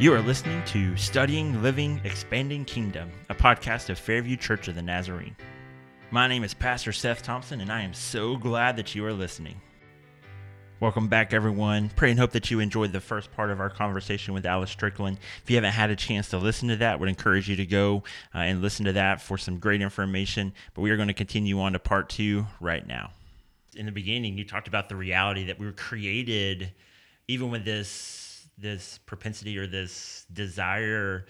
You are listening to Studying, Living, Expanding Kingdom, a podcast of Fairview Church of the Nazarene. My name is Pastor Seth Thompson, and I am so glad that you are listening. Welcome back, everyone. Pray and hope that you enjoyed the first part of our conversation with Alice Stricklin. If you haven't had a chance to listen to that, would encourage you to go uh, and listen to that for some great information. But we are going to continue on to part two right now. In the beginning, you talked about the reality that we were created, even with this this propensity or this desire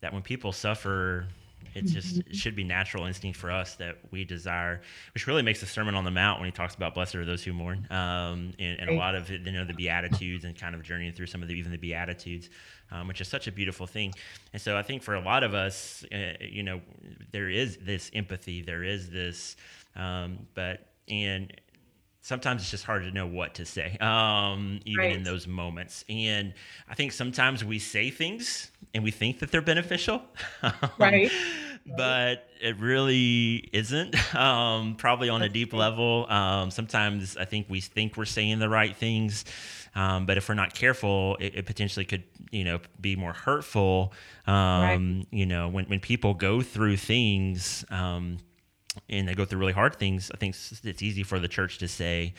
that when people suffer it's just it should be natural instinct for us that we desire which really makes the sermon on the mount when he talks about blessed are those who mourn. Um, and, and, a lot of you know the beatitudes and kind of journeying through some of the even the beatitudes um, which is such a beautiful thing. And so i think for a lot of us uh, you know there is this empathy there is this um, but and sometimes it's just hard to know what to say, um, even right. in those moments. And I think sometimes we say things and we think that they're beneficial. right. But it really isn't, um, probably on a deep level. Um, sometimes I think we think we're saying the right things. Um, but if we're not careful, it, it, potentially could, you know, be more hurtful. Right. Um, you know, when, when people go through things, um, and they go through really hard things, I think it's easy for the church to say,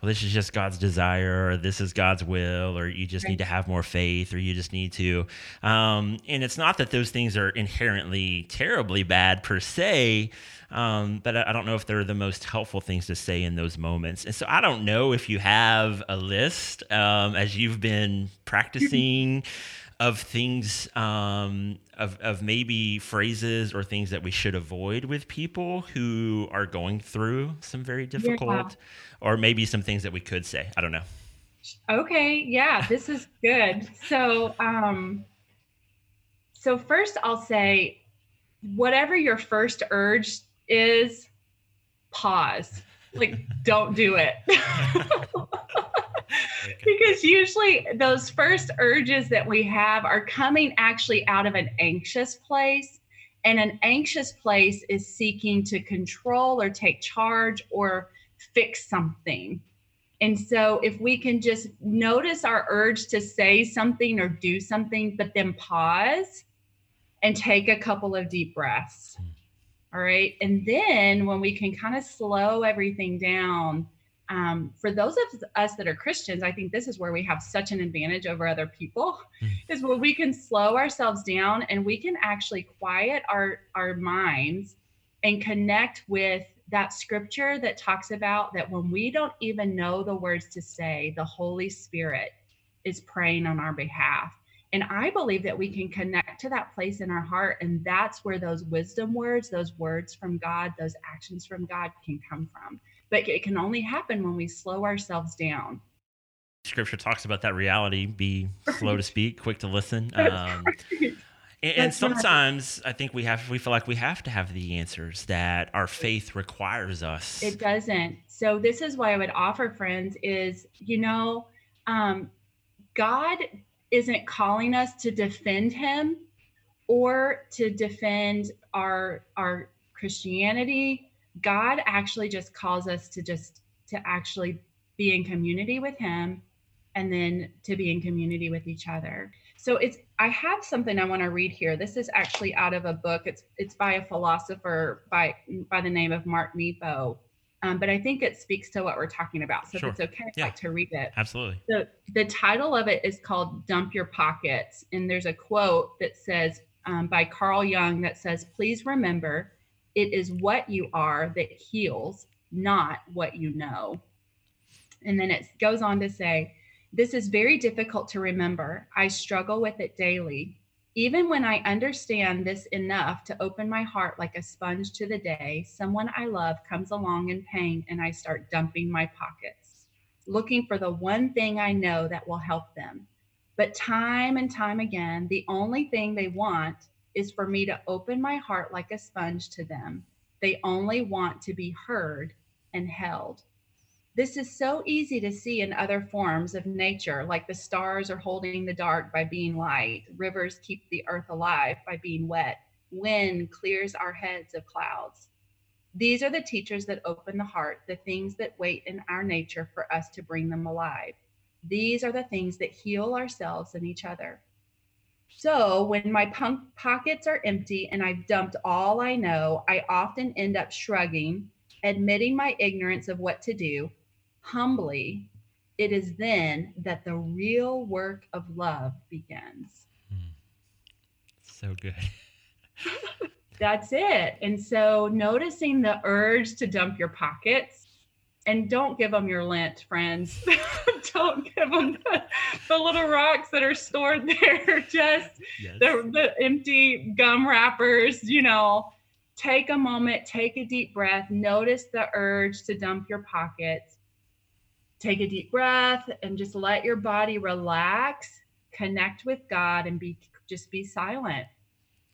well, this is just God's desire, or this is God's will, or you just right. need to have more faith, or you just need to. Um, and it's not that those things are inherently terribly bad per se, um, but I, I, don't know if they're the most helpful things to say in those moments. And so I don't know if you have a list um, as you've been practicing of things um, of, of maybe phrases or things that we should avoid with people who are going through some very difficult yeah. or maybe some things that we could say. I don't know. Okay. Yeah this is good. So um so first i'll say whatever your first urge is pause. Like don't do it because usually those first urges that we have are coming actually out of an anxious place. And an anxious place is seeking to control or take charge or fix something. And so, if we can just notice our urge to say something or do something, but then pause and take a couple of deep breaths. Hmm. All right. And then, when we can kind of slow everything down um, for those of us that are Christians, I think this is where we have such an advantage over other people, mm. is where we can slow ourselves down and we can actually quiet our our minds and connect with that scripture that talks about that when we don't even know the words to say, the Holy Spirit is praying on our behalf. And I believe that we can connect to that place in our heart. And that's where those wisdom words, those words from God, those actions from God can come from but it can only happen when we slow ourselves down. Scripture talks about that reality be slow to speak quick to listen. Um, and, and sometimes i think we have we feel like we have to have the answers that our faith requires us. It doesn't. So this is why i would offer friends is you know um, god isn't calling us to defend him or to defend our our christianity God actually just calls us to just to actually be in community with him and then to be in community with each other. So it's I have something I want to read here. This is actually out of a book. It's it's by a philosopher by by the name of Mark Nepo. Um, but I think it speaks to what we're talking about. So sure. if it's okay, I'd yeah. like to read it. Absolutely. So the title of it is called Dump Your Pockets. And there's a quote that says um, by Carl Jung that says, please remember it is what you are that heals, not what you know. And then it goes on to say, This is very difficult to remember. I struggle with it daily. Even when I understand this enough to open my heart like a sponge to the day, someone I love comes along in pain and I start dumping my pockets, looking for the one thing I know that will help them. But time and time again, the only thing they want is for me to open my heart like a sponge to them. They only want to be heard and held. This is so easy to see in other forms of nature, like the stars are holding the dark by being light, rivers keep the earth alive by being wet, wind clears our heads of clouds. These are the teachers that open the heart, the things that wait in our nature for us to bring them alive. These are the things that heal ourselves and each other. So when my punk pockets are empty and I've dumped all I know, I often end up shrugging, admitting my ignorance of what to do. Humbly, it is then that the real work of love begins. Mm. So good. That's it. And so noticing the urge to dump your pockets and don't give them your lint, friends. don't give them the, the, little rocks that are stored there, just yes. the, the empty gum wrappers, you know. Take a moment, take a deep breath, notice the urge to dump your pockets. Take a deep breath and just let your body relax, connect with God and be just be silent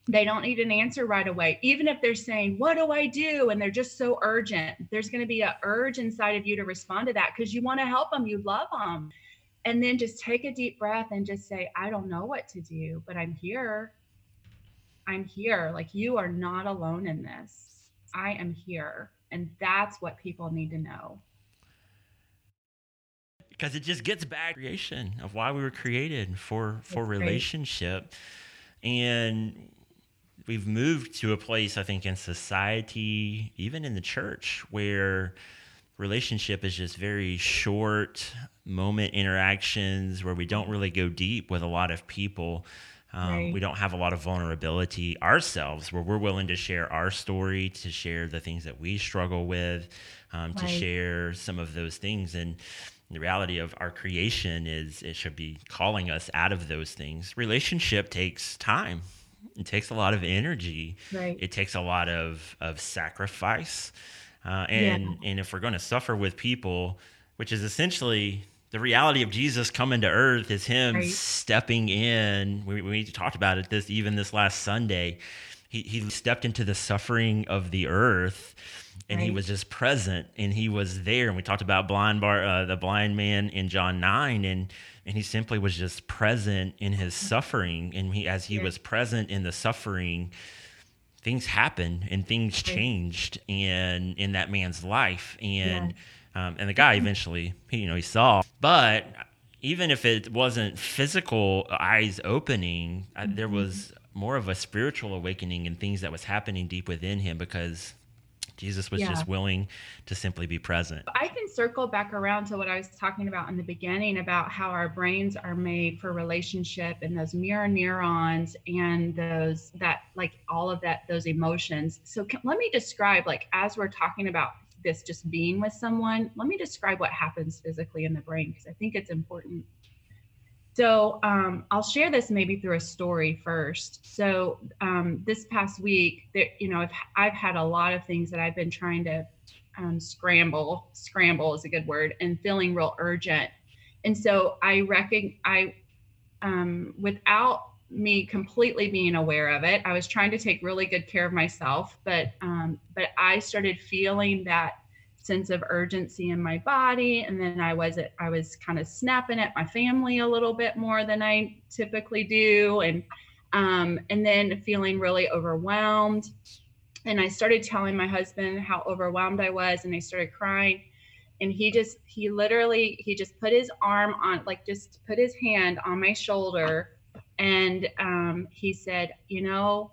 they don't need an answer right away. Even if they're saying what do i do? and they're just so urgent there's going to be an urge inside of you to respond to that because you want to help them you love them and then just take a deep breath and just say i don't know what to do but i'm here. I'm here. Like you are not alone in this. I am here. And that's what people need to know. Because it just gets back creation of why we were created for for that's relationship. Great. and we've moved to a place I think in society, even in the church, where relationship is just very short moment interactions where we don't really go deep with a lot of people. Um, right. We don't have a lot of vulnerability ourselves where we're willing to share our story, to share the things that we struggle with, um, right. to share some of those things. And the reality of our creation is it should be calling us out of those things. Relationship takes time it takes a lot of energy. Right. It takes a lot of of sacrifice. Uh, and yeah. and if we're going to suffer with people, which is essentially the reality of Jesus coming to earth, is Him right. stepping in. We, we talked about it this even this last Sunday. He he stepped into the suffering of the earth, and right. he was just present, and he was there. And we talked about blind bar, uh, the blind man in John nine, and and he simply was just present in his suffering and he as he was present in the suffering things happened and things changed in in that man's life and yeah. um, and the guy eventually he, you know he saw but even if it wasn't physical eyes opening mm-hmm. there was more of a spiritual awakening and things that was happening deep within him because Jesus was yeah. just willing to simply be present. I can circle back around to what I was talking about in the beginning about how our brains are made for relationship and those mirror neurons and those that like all of that those emotions. So can, let me describe like as we're talking about this just being with someone, let me describe what happens physically in the brain because I think it's important. So um, I'll share this maybe through a story first. So um, this past week, there, you know, I've, I've had a lot of things that I've been trying to um, scramble. Scramble is a good word, and feeling real urgent. And so I reckon I, um, without me completely being aware of it, I was trying to take really good care of myself. But um, but I started feeling that sense of urgency in my body and then i was i was kind of snapping at my family a little bit more than i typically do and um, and then feeling really overwhelmed and i started telling my husband how overwhelmed i was and i started crying and he just he literally he just put his arm on like just put his hand on my shoulder and um, he said you know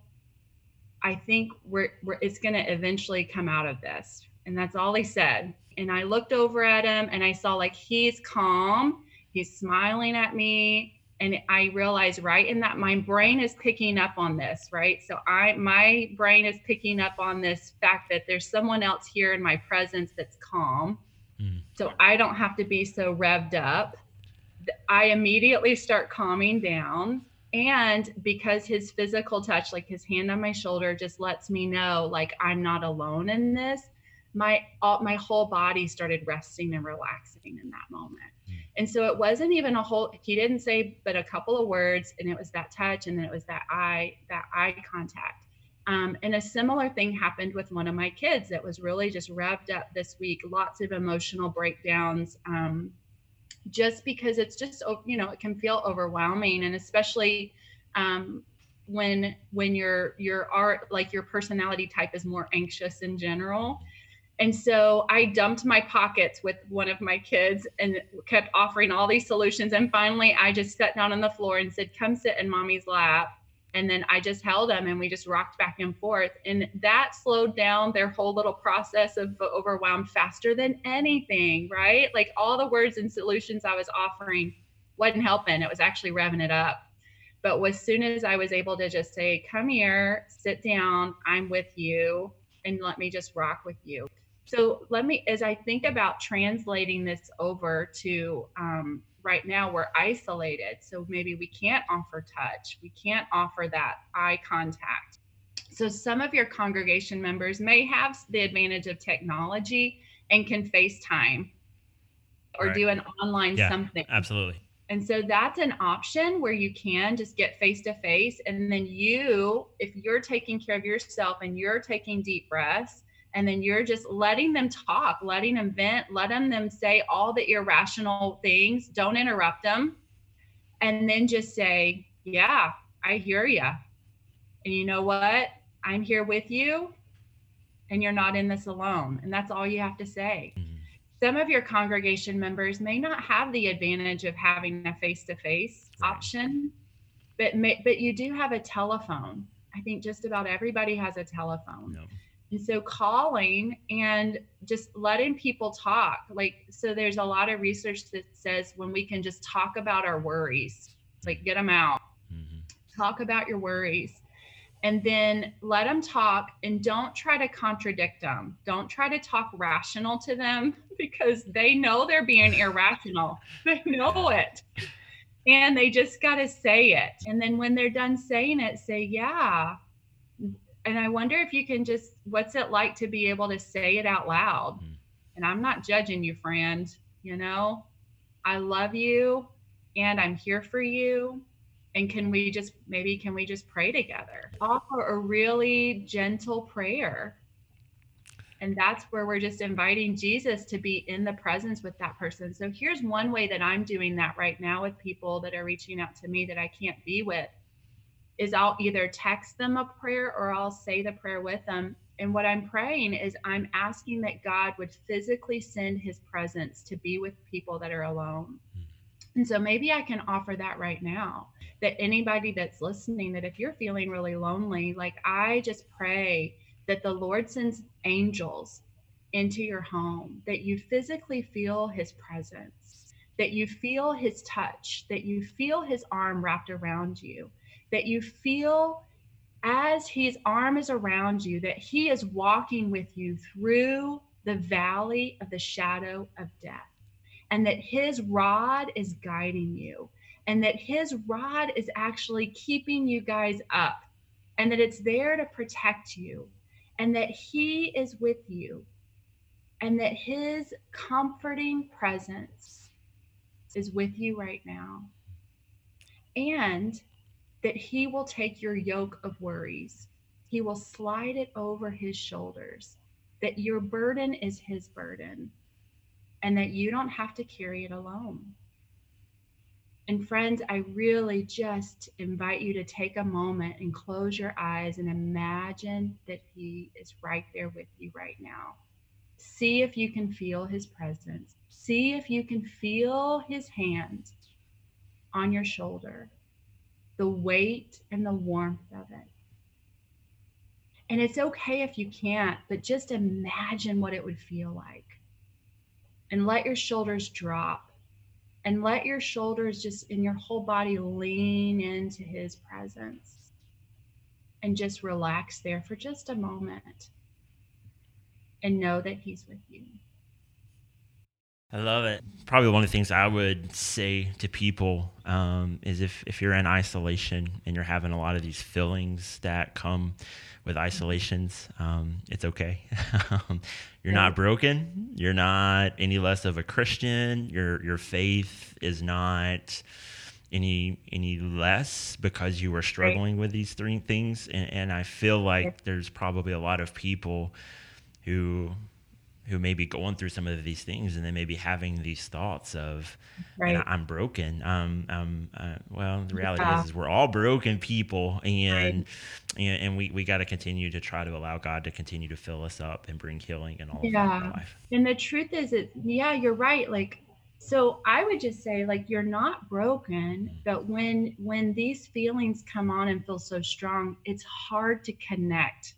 i think we're, we're it's going to eventually come out of this and that's all he said. And I looked over at him and I saw like he's calm, he's smiling at me. And I realized right in that my brain is picking up on this, right? So I my brain is picking up on this fact that there's someone else here in my presence that's calm. Mm. So I don't have to be so revved up. I immediately start calming down and because his physical touch like his hand on my shoulder just lets me know like i'm not alone in this my all, my whole body started resting and relaxing in that moment. And so it wasn't even a whole he didn't say but a couple of words and it was that touch and then it was that eye that eye contact. Um, and a similar thing happened with one of my kids that was really just revved up this week, lots of emotional breakdowns. Um, just because it's just you know it can feel overwhelming and especially um, when when your your art like your personality type is more anxious in general And so I dumped my pockets with one of my kids and kept offering all these solutions. And finally, I just sat down on the floor and said, Come sit in mommy's lap. And then I just held them and we just rocked back and forth. And that slowed down their whole little process of overwhelmed faster than anything, right? Like all the words and solutions I was offering wasn't helping, it was actually revving it up. But as soon as I was able to just say, Come here, sit down, I'm with you, and let me just rock with you so let me, as I think about translating this over to um, right now, we're isolated. So maybe we can't offer touch, we can't offer that eye contact. So some of your congregation members may have the advantage of technology and can FaceTime or right. do an online yeah, something. Absolutely. And so that's an option where you can just get face to face. And then you, if you're taking care of yourself and you're taking deep breaths, and then you're just letting them talk letting them vent letting them say all the irrational things. Don't interrupt them. And then just say yeah i hear you and you know what? I'm here with you and you're not in this alone. And that's all you have to say. Mm-hmm. some of your congregation members may not have the advantage of having a face-to-face right. option but may, but you do have a telephone. I think just about everybody has a telephone. Yep and so calling and just letting people talk, like, so there's a lot of research that says when we can just talk about our worries, like get them out, mm-hmm. talk about your worries, and then let them talk and don't try to contradict them. Don't try to talk rational to them because they know they're being irrational. They know it. And they just got to say it. And then when they're done saying it, say, yeah, and I wonder if you can just, what's it like to be able to say it out loud? Mm. And I'm not judging you, friend. You know, I love you and I'm here for you. And can we just, maybe, can we just pray together? Offer a really gentle prayer. And that's where we're just inviting Jesus to be in the presence with that person. So here's one way that I'm doing that right now with people that are reaching out to me that I can't be with is I'll either text them a prayer or I'll say the prayer with them. And what I'm praying is I'm asking that God would physically send his presence to be with people that are alone. Hmm. And so maybe I can offer that right now that anybody that's listening, that if you're feeling really lonely, like I just pray that the Lord sends angels into your home, that you physically feel his presence, that you feel his touch, that you feel his arm wrapped around you, that you feel as his arm is around you, that he is walking with you through the valley of the shadow of death, and that his rod is guiding you, and that his rod is actually keeping you guys up, and that it's there to protect you, and that he is with you, and that his comforting presence is with you right now. And that he will take your yoke of worries, he will slide it over his shoulders, that your burden is his burden, and that you don't have to carry it alone. And friends, I really just invite you to take a moment and close your eyes and imagine that He is right there with you right now. See if you can feel His presence. See if you can feel His hand on your shoulder the weight and the warmth of it. And it's okay if you can't, but just imagine what it would feel like. And let your shoulders drop and let your shoulders just in your whole body lean into his presence and just relax there for just a moment and know that he's with you. I love it. Probably one of the things I would say to people um, is if, if you're in isolation and you're having a lot of these feelings that come with isolations, um, it's okay. you're not broken. You're not any less of a Christian. Your your faith is not any any less because you were struggling right. with these three things. And, and I feel like there's probably a lot of people who who may be going through some of these things and they may be having these thoughts of Right. "Man, I'm broken. Um, um, uh, well, the reality Yeah. is, is we're all broken people, and and, and we we got to continue to try to allow God to continue to fill us up and bring healing and all of our life. And the truth is, it yeah, you're right. Like, so I would just say, like, you're not broken, but when when these feelings come on and feel so strong, it's hard to connect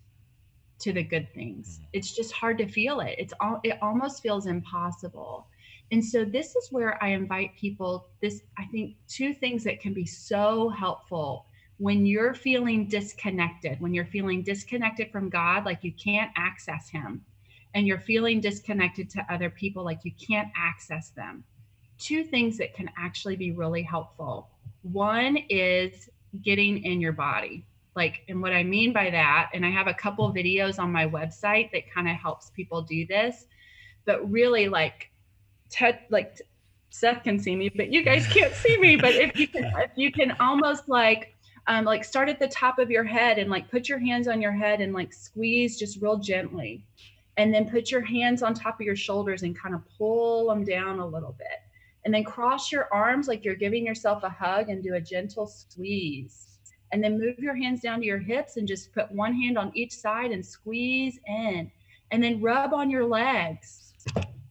to the good things. Mhm. It's just hard to feel it. It's all it almost feels impossible. And so this is where I invite people. This I think two things that can be so helpful when you're feeling disconnected, when you're feeling disconnected from God, like you can't access Him and you're feeling disconnected to other people, like you can't access them. Two things that can actually be really helpful. One is getting in your body. Like, and what I mean by that, and I have a couple videos on my website that kind of helps people do this, but really like Ted, like Seth can see me, but you guys can't see me. But if you can, if you can almost like, um, like start at the top of your head and like put your hands on your head and like squeeze just real gently and then put your hands on top of your shoulders and kind of pull them down a little bit. And then cross your arms like you're giving yourself a hug and do a gentle squeeze. And then move your hands down to your hips and just put one hand on each side and squeeze in. And then rub on your legs.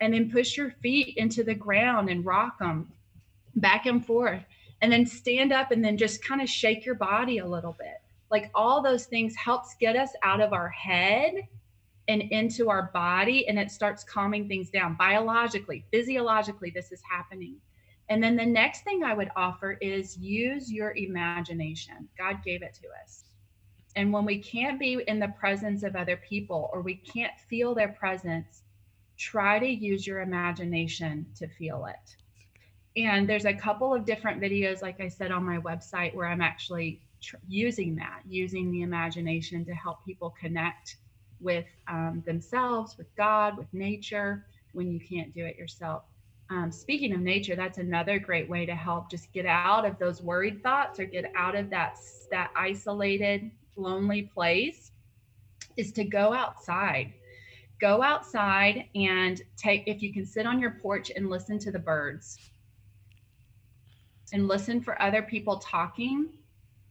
And then push your feet into the ground and rock them back and forth. And then stand up and then just kind of shake your body a little bit. Like all those things helps get us out of our head and into our body and it starts calming things down biologically physiologically this is happening and then the next thing i would offer is use your imagination. God gave it to us. And when we can't be in the presence of other people or we can't feel their presence try to use your imagination to feel it. And there's a couple of different videos like i said on my website where i'm actually tr- using that using the imagination to help people connect with um, themselves, with God, with nature when you can't do it yourself. Um, speaking of nature, that's another great way to help just get out of those worried thoughts or get out of that that isolated, lonely place. Is to go outside. Go outside and take if you can sit on your porch and listen to the birds and listen for other people talking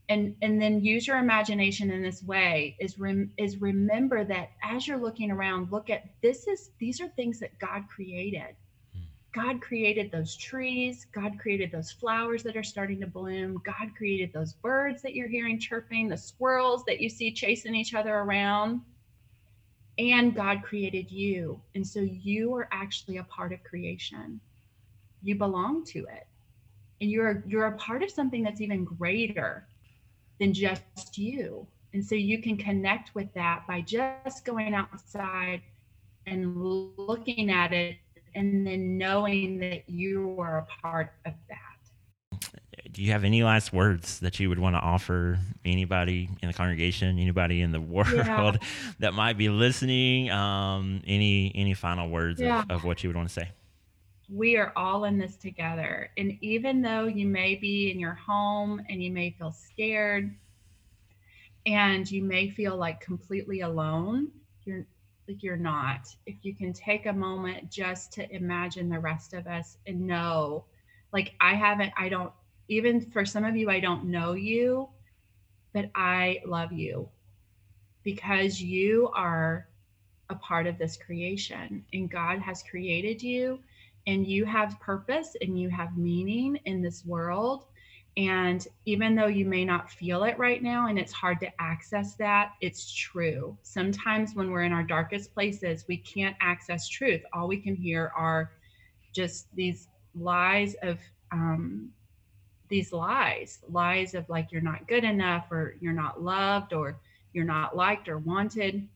and and then use your imagination in this way is rem, is remember that as you're looking around look at this is these are things that god created god created those trees. God created those flowers that are starting to bloom. God created those birds that you're hearing chirping the squirrels that you see chasing each other around. And god created you. And so you are actually a part of creation. You belong to it. And you're you're a part of something that's even greater than just you. And so you can connect with that by just going outside and looking at it and then knowing that you are a part of that. Do you have any last words that you would want to offer anybody in the congregation, anybody in the world Yeah. that might be listening? Um, any any final words Yeah. of, of what you would want to say? We are all in this together. And even though you may be in your home and you may feel scared and you may feel like completely alone, you're like you're not. If you can take a moment just to imagine the rest of us and know, like I haven't, I don't, even for some of you, I don't know you, but I love you because you are a part of this creation and God has created you and you have purpose and you have meaning in this world. And even though you may not feel it right now and it's hard to access that, it's true. Sometimes when we're in our darkest places, we can't access truth. All we can hear are just these lies of, um, these lies, lies of like you're not good enough or you're not loved or you're not liked or wanted.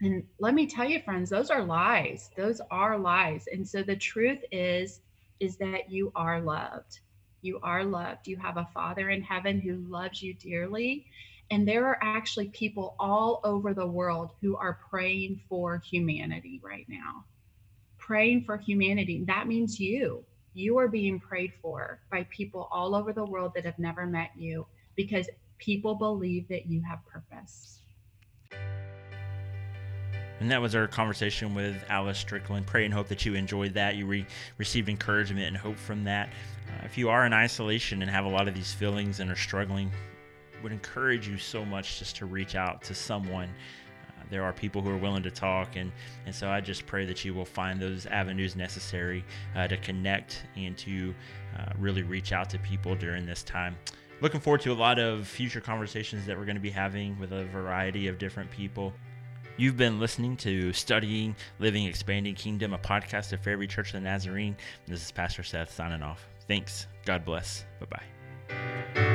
And let me tell you, friends, those are lies. Those are lies. And so the truth is, is that you are loved. You are loved. You have a Father in heaven who loves you dearly. And there are actually people all over the world who are praying for humanity right now. Praying for humanity. That means you. You are being prayed for by people all over the world that have never met you because people believe that you have purpose. And that was our conversation with Alice Stricklin. Pray and hope that you enjoyed that. You re- received encouragement and hope from that. Uh, if you are in isolation and have a lot of these feelings and are struggling, would encourage you so much just to reach out to someone. Uh, there are people who are willing to talk, and, and so I just pray that you will find those avenues necessary uh, to connect and to uh, really reach out to people during this time. Looking forward to a lot of future conversations that we're going to be having with a variety of different people. You've been listening to Studying, Living, Expanding Kingdom, a podcast of Fairview Church of the Nazarene. This is Pastor Seth signing off. Thanks. God bless. Bye bye.